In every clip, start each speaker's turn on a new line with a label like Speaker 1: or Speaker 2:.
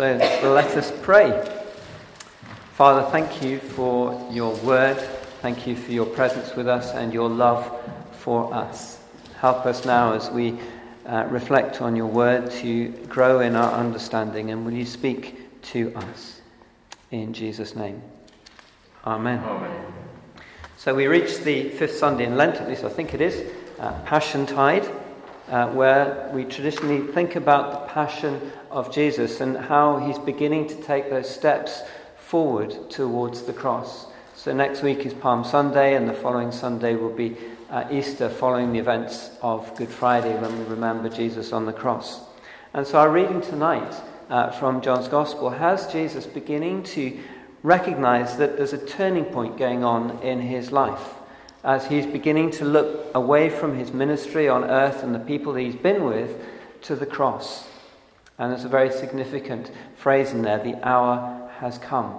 Speaker 1: So let us pray. Father, thank you for your word. Thank you for your presence with us and your love for us. Help us now as we uh, reflect on your word to grow in our understanding, and will you speak to us? In Jesus' name. Amen. Amen. So we reach the fifth Sunday in Lent, at least I think it is, uh, Passion Tide uh, where we traditionally think about the passion of Jesus and how he's beginning to take those steps forward towards the cross. So next week is Palm Sunday, and the following Sunday will be uh, Easter, following the events of Good Friday when we remember Jesus on the cross. And so our reading tonight uh, from John's Gospel has Jesus beginning to recognize that there's a turning point going on in his life as he's beginning to look away from his ministry on earth and the people he's been with to the cross. And there's a very significant phrase in there the hour has come.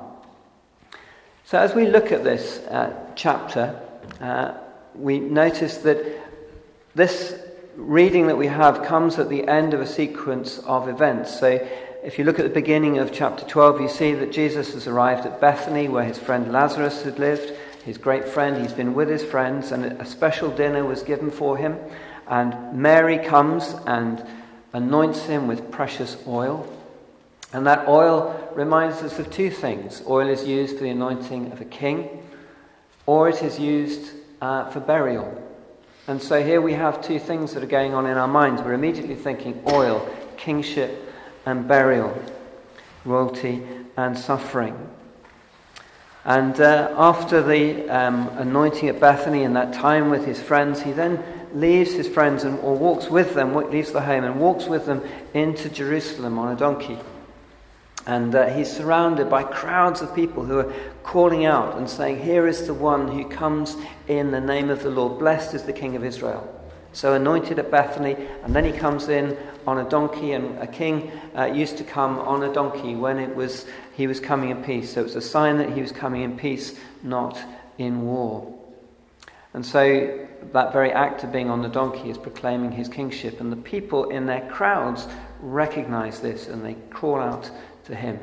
Speaker 1: So, as we look at this uh, chapter, uh, we notice that this reading that we have comes at the end of a sequence of events. So, if you look at the beginning of chapter 12, you see that Jesus has arrived at Bethany, where his friend Lazarus had lived his great friend. He's been with his friends, and a special dinner was given for him. And Mary comes and anoints him with precious oil. And that oil reminds us of two things oil is used for the anointing of a king, or it is used uh, for burial. And so here we have two things that are going on in our minds. We're immediately thinking oil, kingship, and burial, royalty, and suffering. And uh, after the um, anointing at Bethany and that time with his friends, he then leaves his friends and, or walks with them, leaves the home and walks with them into Jerusalem on a donkey. And uh, he's surrounded by crowds of people who are calling out and saying, Here is the one who comes in the name of the Lord. Blessed is the King of Israel. So anointed at Bethany, and then he comes in on a donkey, and a king uh, used to come on a donkey when it was he was coming in peace. So it was a sign that he was coming in peace, not in war. And so that very act of being on the donkey is proclaiming his kingship, and the people in their crowds recognize this and they call out to him.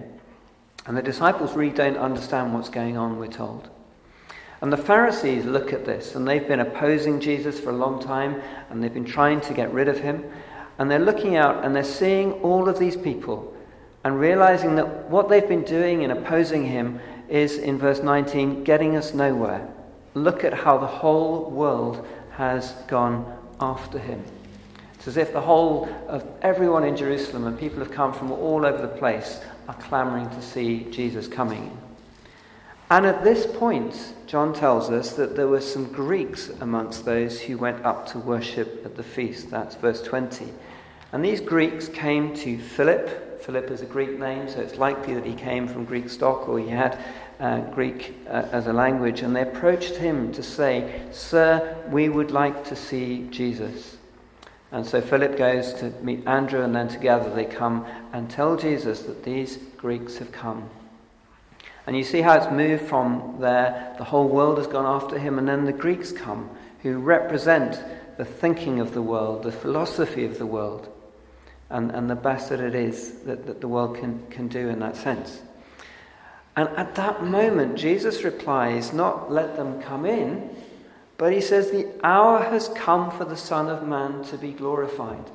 Speaker 1: And the disciples really don't understand what's going on, we're told. And the Pharisees look at this, and they've been opposing Jesus for a long time, and they've been trying to get rid of him. And they're looking out and they're seeing all of these people and realizing that what they've been doing in opposing him is, in verse 19, getting us nowhere. Look at how the whole world has gone after him. It's as if the whole of everyone in Jerusalem and people have come from all over the place are clamoring to see Jesus coming. And at this point, John tells us that there were some Greeks amongst those who went up to worship at the feast. That's verse 20. And these Greeks came to Philip. Philip is a Greek name, so it's likely that he came from Greek stock or he had uh, Greek uh, as a language. And they approached him to say, Sir, we would like to see Jesus. And so Philip goes to meet Andrew, and then together they come and tell Jesus that these Greeks have come. And you see how it's moved from there, the whole world has gone after him, and then the Greeks come, who represent the thinking of the world, the philosophy of the world and, and the best that it is that, that the world can, can do in that sense. And at that moment, Jesus replies, not let them come in, but he says, the hour has come for the Son of Man to be glorified.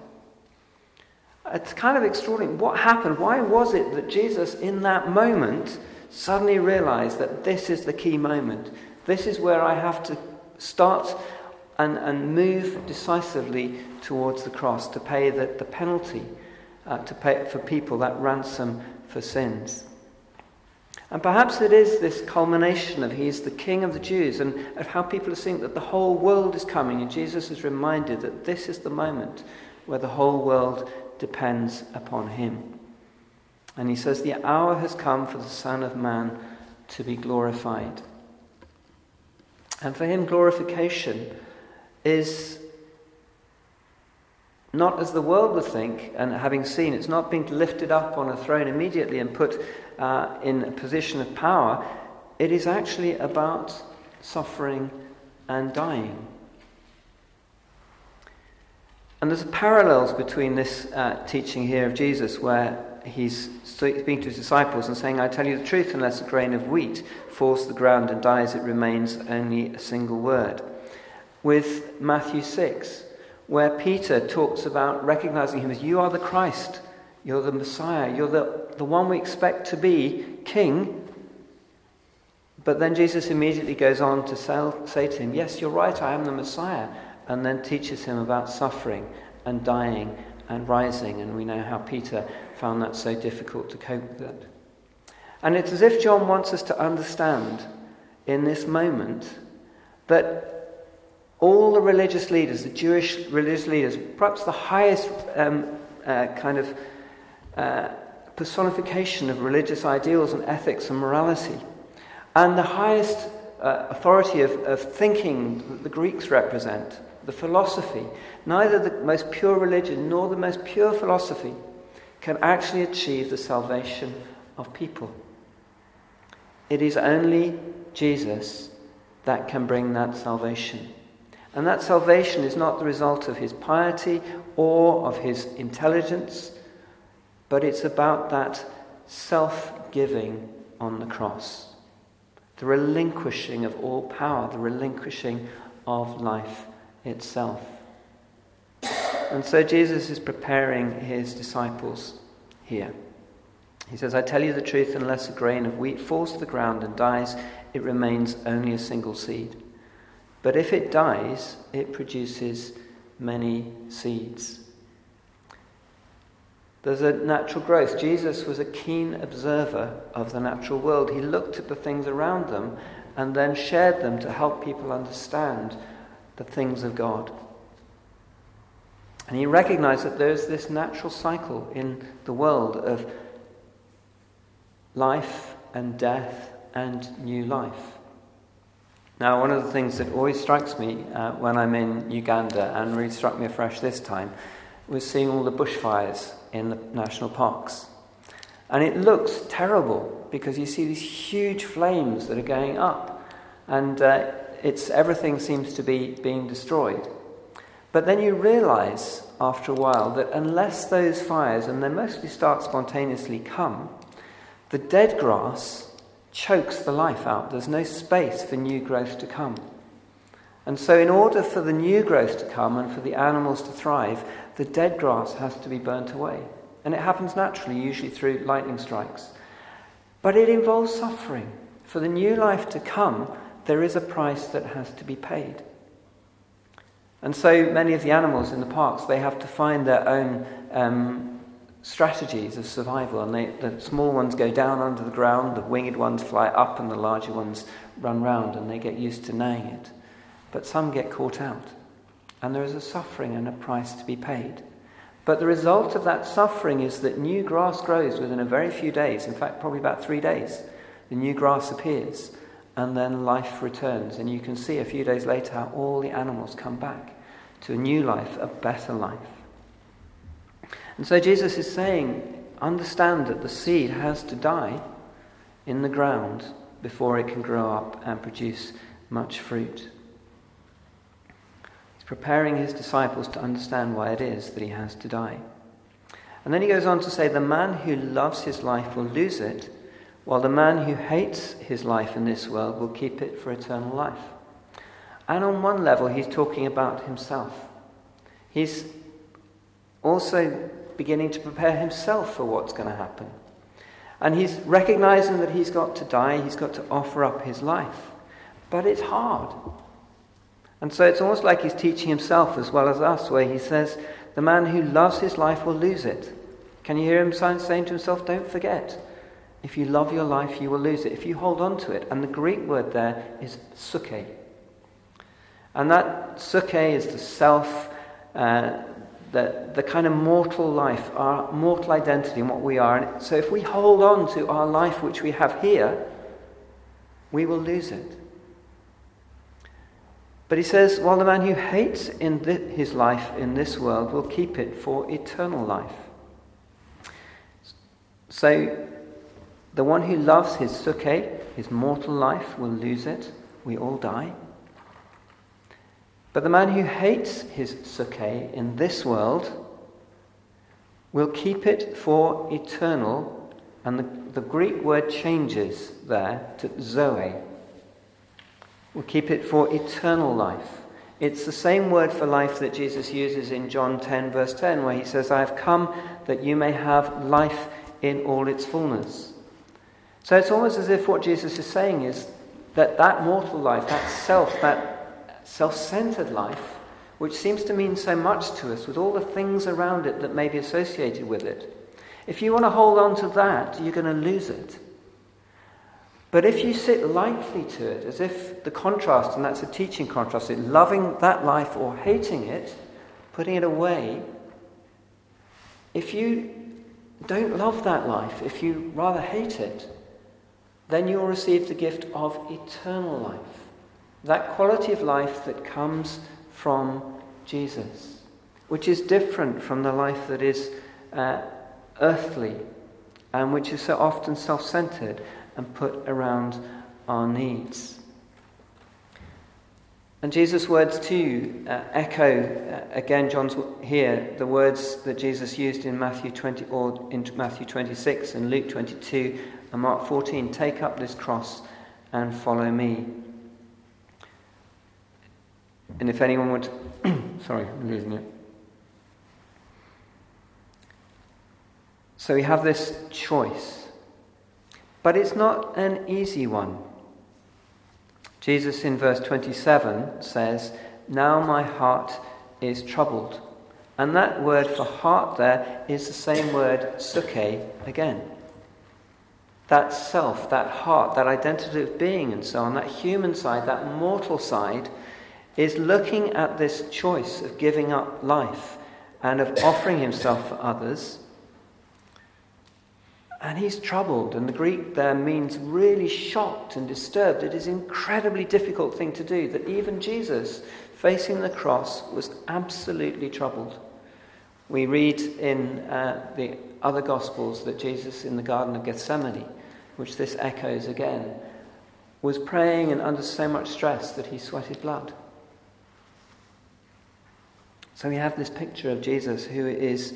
Speaker 1: It's kind of extraordinary. What happened? Why was it that Jesus, in that moment, suddenly realize that this is the key moment? This is where I have to start and, and move decisively towards the cross to pay the, the penalty, uh, to pay for people, that ransom for sins. And perhaps it is this culmination of he is the King of the Jews and of how people are seeing that the whole world is coming. And Jesus is reminded that this is the moment where the whole world depends upon Him. And He says, The hour has come for the Son of Man to be glorified. And for Him, glorification is not as the world would think, and having seen, it's not being lifted up on a throne immediately and put uh, in a position of power. It is actually about suffering and dying. And there's parallels between this uh, teaching here of Jesus, where he's speaking to his disciples and saying, I tell you the truth, unless a grain of wheat falls to the ground and dies, it remains only a single word. With Matthew 6, where Peter talks about recognizing him as you are the Christ, you're the Messiah, you're the, the one we expect to be king. But then Jesus immediately goes on to say to him, Yes, you're right, I am the Messiah, and then teaches him about suffering and dying and rising. And we know how Peter found that so difficult to cope with it. And it's as if John wants us to understand in this moment that all the religious leaders, the Jewish religious leaders, perhaps the highest um, uh, kind of uh, personification of religious ideals and ethics and morality, and the highest uh, authority of, of thinking that the Greeks represent, the philosophy, neither the most pure religion nor the most pure philosophy can actually achieve the salvation of people. It is only Jesus that can bring that salvation. And that salvation is not the result of his piety or of his intelligence, but it's about that self giving on the cross. The relinquishing of all power, the relinquishing of life itself. And so Jesus is preparing his disciples here. He says, I tell you the truth, unless a grain of wheat falls to the ground and dies, it remains only a single seed. But if it dies, it produces many seeds. There's a natural growth. Jesus was a keen observer of the natural world. He looked at the things around them and then shared them to help people understand the things of God. And he recognized that there's this natural cycle in the world of life and death and new life. Now, one of the things that always strikes me uh, when I'm in Uganda, and really struck me afresh this time, was seeing all the bushfires in the national parks. And it looks terrible because you see these huge flames that are going up, and uh, it's, everything seems to be being destroyed. But then you realize after a while that unless those fires, and they mostly start spontaneously, come, the dead grass chokes the life out. There's no space for new growth to come. And so, in order for the new growth to come and for the animals to thrive, the dead grass has to be burnt away. And it happens naturally, usually through lightning strikes. But it involves suffering. For the new life to come, there is a price that has to be paid. And so many of the animals in the parks, they have to find their own um, strategies of survival. And they, the small ones go down under the ground, the winged ones fly up, and the larger ones run round, and they get used to neighing it. But some get caught out. And there is a suffering and a price to be paid. But the result of that suffering is that new grass grows within a very few days. In fact, probably about three days. The new grass appears and then life returns. And you can see a few days later how all the animals come back to a new life, a better life. And so Jesus is saying, understand that the seed has to die in the ground before it can grow up and produce much fruit. He's preparing his disciples to understand why it is that he has to die. And then he goes on to say, The man who loves his life will lose it while the man who hates his life in this world will keep it for eternal life. And on one level, he's talking about himself. He's also beginning to prepare himself for what's going to happen. And he's recognizing that he's got to die, he's got to offer up his life. But it's hard. And so it's almost like he's teaching himself as well as us, where he says, The man who loves his life will lose it. Can you hear him saying to himself, Don't forget, if you love your life, you will lose it. If you hold on to it, and the Greek word there is psuche. And that psuche is the self, uh, the, the kind of mortal life, our mortal identity and what we are. And so if we hold on to our life which we have here, we will lose it. But he says, while the man who hates in his life in this world will keep it for eternal life. So the one who loves his psuche, his mortal life, will lose it. We all die. But the man who hates his psuche in this world We'll keep it for eternal, and the, the Greek word changes there to zoe. We'll keep it for eternal life. It's the same word for life that Jesus uses in John 10, verse 10, where he says, I have come that you may have life in all its fullness. So it's almost as if what Jesus is saying is that that mortal life, that self, that self centered life, which seems to mean so much to us with all the things around it that may be associated with it, if you want to hold on to that, you're going to lose it. But if you sit lightly to it, as if the contrast, and that's a teaching contrast, it loving that life or hating it, putting it away, if you don't love that life, if you rather hate it, then you'll receive the gift of eternal life. That quality of life that comes from Jesus, which is different from the life that is uh, earthly and which is so often self centered and put around our needs. And Jesus' words too uh, echo uh, again. John's here the words that Jesus used in Matthew 20 or in Matthew 26 and Luke 22 and Mark 14. Take up this cross and follow me. And if anyone would, sorry, I'm losing it. So we have this choice, but it's not an easy one. Jesus in verse 27 says, Now my heart is troubled. And that word for heart there is the same word, psuche, again. That self, that heart, that identity of being, and so on, that human side, that mortal side, is looking at this choice of giving up life and of offering himself for others and he's troubled, and the Greek there means really shocked and disturbed. It is an incredibly difficult thing to do, that even Jesus, facing the cross, was absolutely troubled. We read in uh, the other Gospels that Jesus in the Garden of Gethsemane, which this echoes again, was praying and under so much stress that he sweated blood. So we have this picture of Jesus who is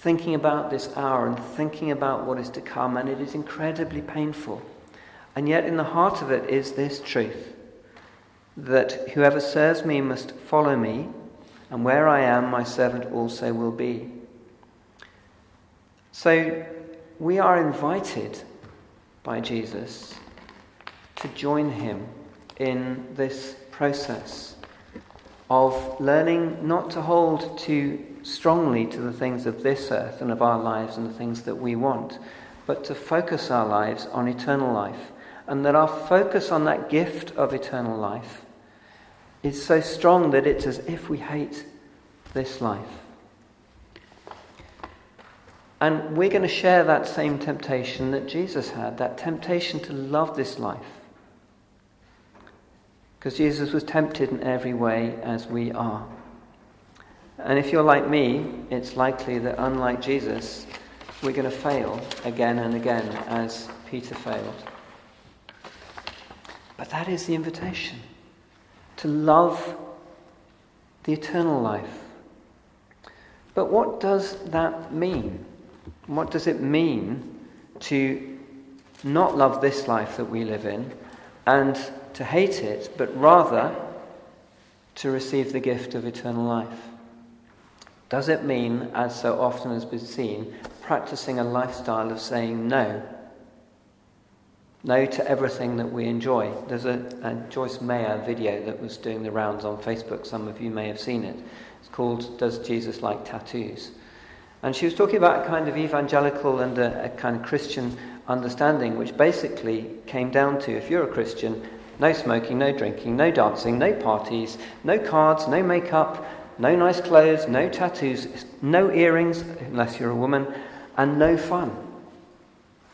Speaker 1: thinking about this hour and thinking about what is to come, and it is incredibly painful. And yet, in the heart of it is this truth that whoever serves me must follow me, and where I am, my servant also will be. So, we are invited by Jesus to join him in this process of learning not to hold to strongly to the things of this earth and of our lives and the things that we want, but to focus our lives on eternal life. And that our focus on that gift of eternal life is so strong that it's as if we hate this life. And we're going to share that same temptation that Jesus had that temptation to love this life. Because Jesus was tempted in every way as we are. And if you're like me, it's likely that unlike Jesus, we're going to fail again and again as Peter failed. But that is the invitation to love the eternal life. But what does that mean? What does it mean to not love this life that we live in and to hate it, but rather to receive the gift of eternal life? Does it mean, as so often has been seen, practicing a lifestyle of saying no? No to everything that we enjoy. There's a, a, Joyce Meyer video that was doing the rounds on Facebook. Some of you may have seen it. It's called Does Jesus Like Tattoos? And she was talking about a kind of evangelical and a, a kind of Christian understanding, which basically came down to if you're a Christian, no smoking, no drinking, no dancing, no parties, no cards, no makeup, no nice clothes, no tattoos, no earrings, unless you're a woman, and no fun.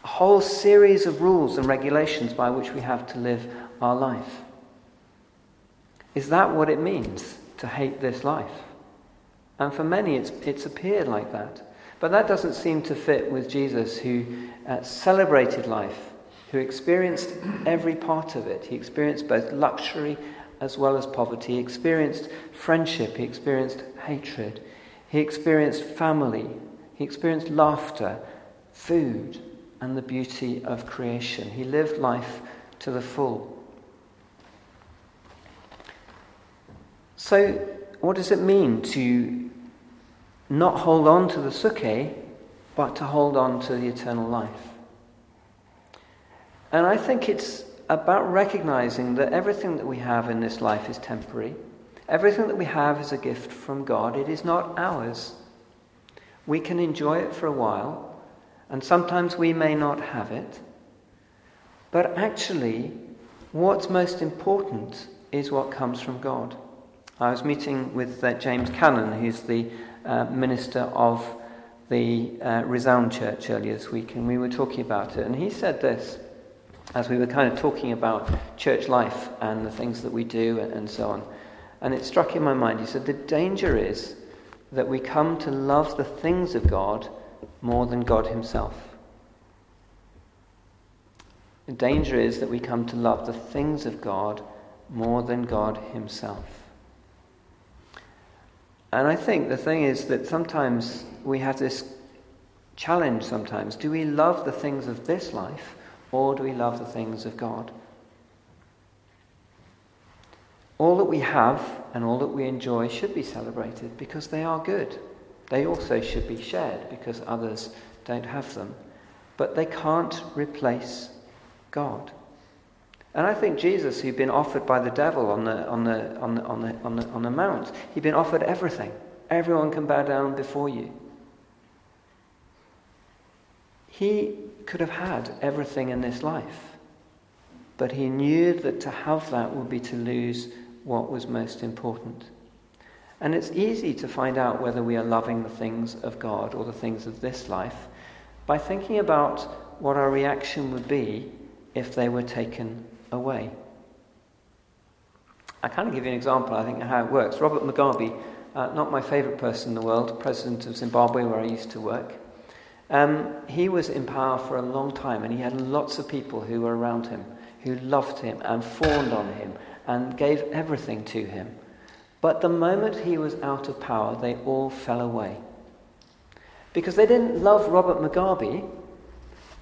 Speaker 1: A whole series of rules and regulations by which we have to live our life. Is that what it means to hate this life? And for many, it's, it's appeared like that. But that doesn't seem to fit with Jesus, who uh, celebrated life, who experienced every part of it. He experienced both luxury as well as poverty. He experienced friendship, he experienced hatred, he experienced family, He experienced laughter, food, and the beauty of creation. He lived life to the full. So, what does it mean to not hold on to the psuche, but to hold on to the eternal life? And I think it's about recognizing that everything that we have in this life is temporary. Everything that we have is a gift from God. It is not ours. We can enjoy it for a while, and sometimes we may not have it. But actually, what's most important is what comes from God. I was meeting with uh, James Cannon, who's the uh, minister of the uh, Resound Church earlier this week, and we were talking about it. And he said this as we were kind of talking about church life and the things that we do and, so on. And it struck in my mind. He said, The danger is that we come to love the things of God more than God Himself. The danger is that we come to love the things of God more than God Himself. And I think the thing is that sometimes we have this challenge sometimes. Do we love the things of this life or do we love the things of God? All that we have and all that we enjoy should be celebrated because they are good. They also should be shared because others don't have them. But they can't replace God. And I think Jesus, who'd been offered by the devil on the, on the, on the, on the, on the, on the mount, he'd been offered everything. Everyone can bow down before you. He could have had everything in this life, but he knew that to have that would be to lose what was most important. And it's easy to find out whether we are loving the things of God or the things of this life by thinking about what our reaction would be if they were taken away. I kind of give you an example, I think, of how it works. Robert Mugabe, uh, not my favourite person in the world, president of Zimbabwe, where I used to work, um, he was in power for a long time and he had lots of people who were around him who loved him and fawned on him and gave everything to him. But the moment he was out of power, they all fell away. Because they didn't love Robert Mugabe,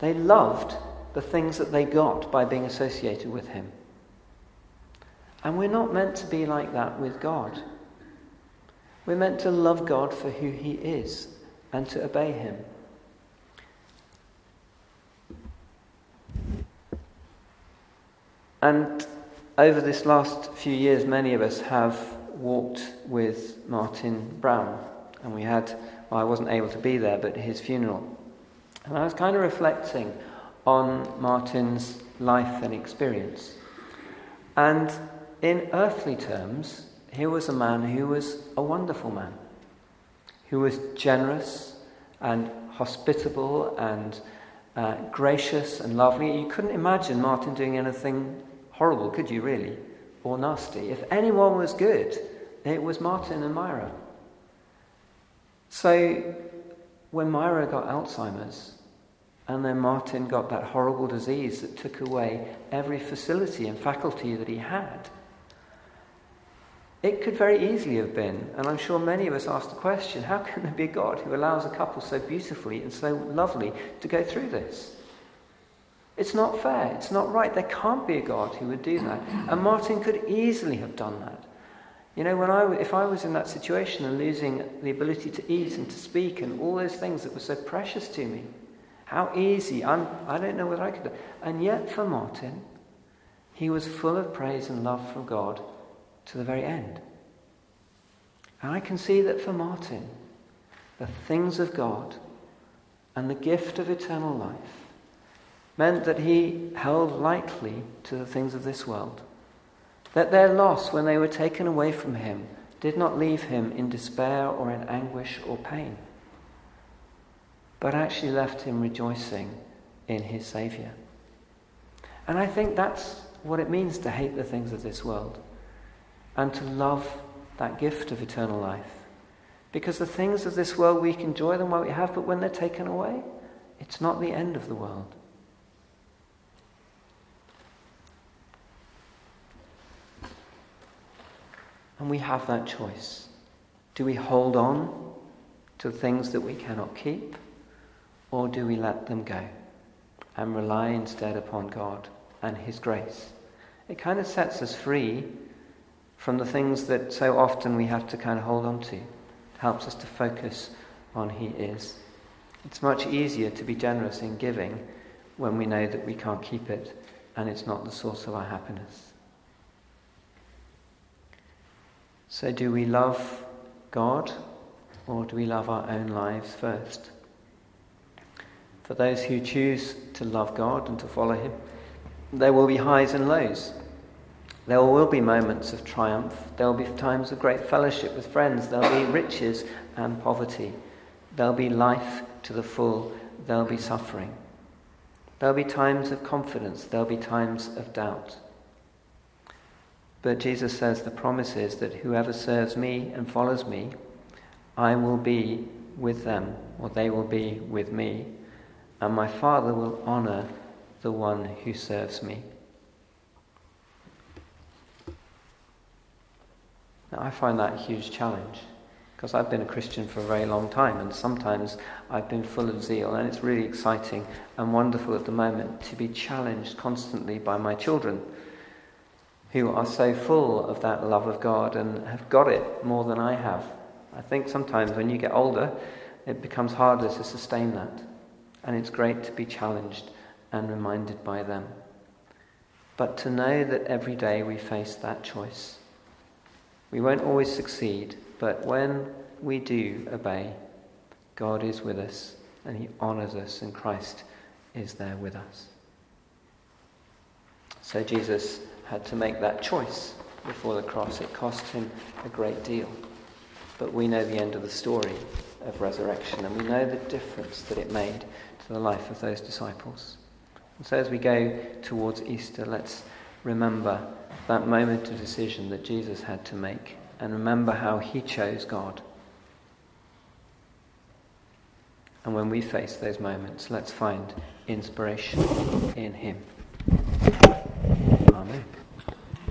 Speaker 1: they loved the things that they got by being associated with him. And we're not meant to be like that with God. We're meant to love God for who he is and to obey him. And over this last few years, many of us have walked with Martin Brown. And we had, well, I wasn't able to be there, but his funeral. And I was kind of reflecting on Martin's life and experience. And in earthly terms, he was a man who was a wonderful man, who was generous and hospitable and uh, gracious and lovely. You couldn't imagine Martin doing anything horrible, could you really? Or nasty. If anyone was good, it was Martin and Myra. So when Myra got Alzheimer's, and then Martin got that horrible disease that took away every facility and faculty that he had. It could very easily have been, and I'm sure many of us asked the question how can there be a God who allows a couple so beautifully and so lovely to go through this? It's not fair. It's not right. There can't be a God who would do that. And Martin could easily have done that. You know, when I, if I was in that situation and losing the ability to eat and to speak and all those things that were so precious to me, how easy. I'm, I don't know whether I could. Do. And yet, for Martin, he was full of praise and love from God to the very end. And I can see that for Martin, the things of God and the gift of eternal life meant that he held lightly to the things of this world. That their loss, when they were taken away from him, did not leave him in despair or in anguish or pain, but actually left him rejoicing in his Saviour. And I think that's what it means to hate the things of this world and to love that gift of eternal life. Because the things of this world, we can enjoy them while we have, but when they're taken away, it's not the end of the world. And we have that choice. Do we hold on to things that we cannot keep, or do we let them go and rely instead upon God and His grace? It kind of sets us free from the things that so often we have to kind of hold on to. It helps us to focus on He is. It's much easier to be generous in giving when we know that we can't keep it and it's not the source of our happiness. So, do we love God or do we love our own lives first? For those who choose to love God and to follow Him, there will be highs and lows. There will be moments of triumph. There will be times of great fellowship with friends. There will be riches and poverty. There will be life to the full. There will be suffering. There will be times of confidence. There will be times of doubt. But Jesus says the promise is that whoever serves me and follows me, I will be with them, or they will be with me, and my Father will honor the one who serves me. Now, I find that a huge challenge because I've been a Christian for a very long time, and sometimes I've been full of zeal, and it's really exciting and wonderful at the moment to be challenged constantly by my children who are so full of that love of God and have got it more than I have. I think sometimes when you get older, it becomes harder to sustain that, and it's great to be challenged and reminded by them. But to know that every day we face that choice we won't always succeed, but when we do obey, God is with us and He honours us, and Christ is there with us. So Jesus had to make that choice before the cross. It cost him a great deal. But we know the end of the story of resurrection, and we know the difference that it made to the life of those disciples. And so as we go towards Easter, let's remember that moment of decision that Jesus had to make and remember how he chose God. And when we face those moments, let's find inspiration in him. Amen.